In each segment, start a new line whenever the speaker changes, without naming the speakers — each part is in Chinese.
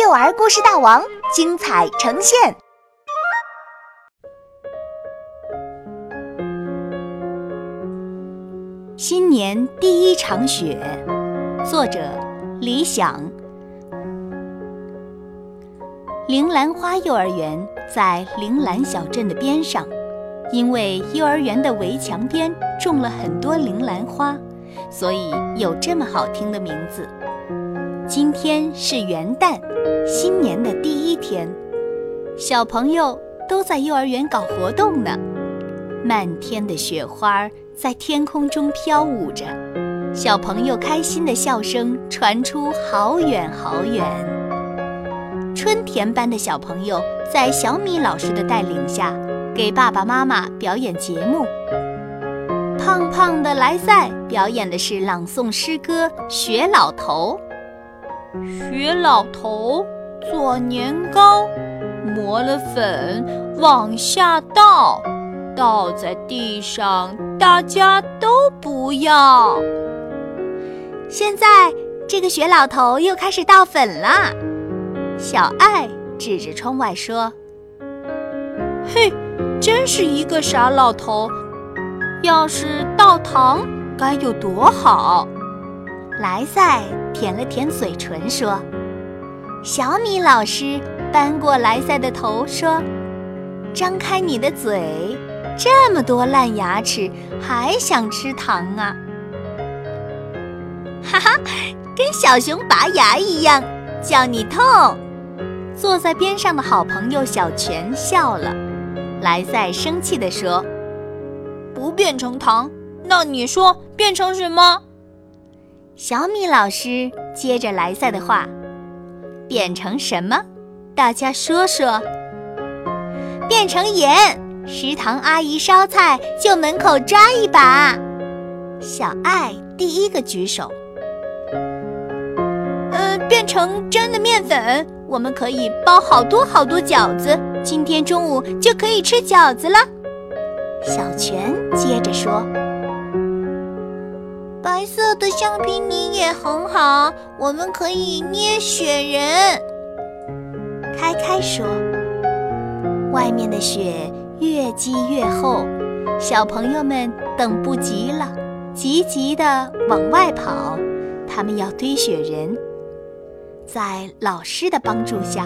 幼儿故事大王精彩呈现。
新年第一场雪，作者李想。铃兰花幼儿园在铃兰小镇的边上，因为幼儿园的围墙边种了很多铃兰花，所以有这么好听的名字。今天是元旦，新年的第一天，小朋友都在幼儿园搞活动呢。漫天的雪花在天空中飘舞着，小朋友开心的笑声传出好远好远。春田班的小朋友在小米老师的带领下，给爸爸妈妈表演节目。胖胖的莱赛表演的是朗诵诗歌《雪老头》。
雪老头做年糕，磨了粉往下倒，倒在地上，大家都不要。
现在这个雪老头又开始倒粉了。小爱指着窗外说：“
嘿，真是一个傻老头！要是倒糖该有多好！”
莱赛舔了舔嘴唇说：“小米老师扳过莱赛的头说，张开你的嘴，这么多烂牙齿，还想吃糖啊？哈哈，跟小熊拔牙一样，叫你痛。”坐在边上的好朋友小泉笑了。莱赛生气地说：“
不变成糖，那你说变成什么？”
小米老师接着莱赛的话：“变成什么？大家说说。变成盐，食堂阿姨烧菜就门口抓一把。”小爱第一个举手。
呃，变成真的面粉，我们可以包好多好多饺子，今天中午就可以吃饺子了。
小泉接着说。
白色的橡皮泥也很好，我们可以捏雪人。
开开说：“外面的雪越积越厚，小朋友们等不及了，急急地往外跑。他们要堆雪人。在老师的帮助下，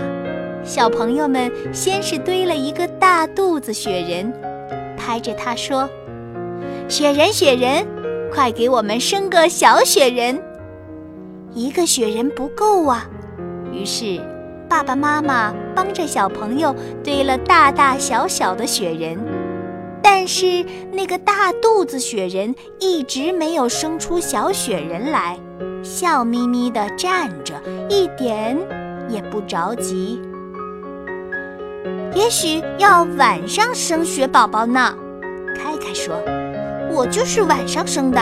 小朋友们先是堆了一个大肚子雪人，拍着它说：‘雪人，雪人。’”快给我们生个小雪人！一个雪人不够啊，于是爸爸妈妈帮着小朋友堆了大大小小的雪人，但是那个大肚子雪人一直没有生出小雪人来，笑眯眯地站着，一点也不着急。也许要晚上生雪宝宝呢，开开说。我就是晚上生的。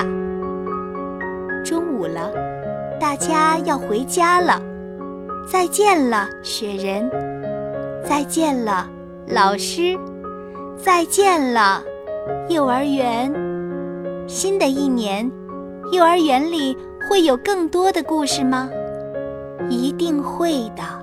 中午了，大家要回家了，再见了，雪人；再见了，老师；再见了，幼儿园。新的一年，幼儿园里会有更多的故事吗？一定会的。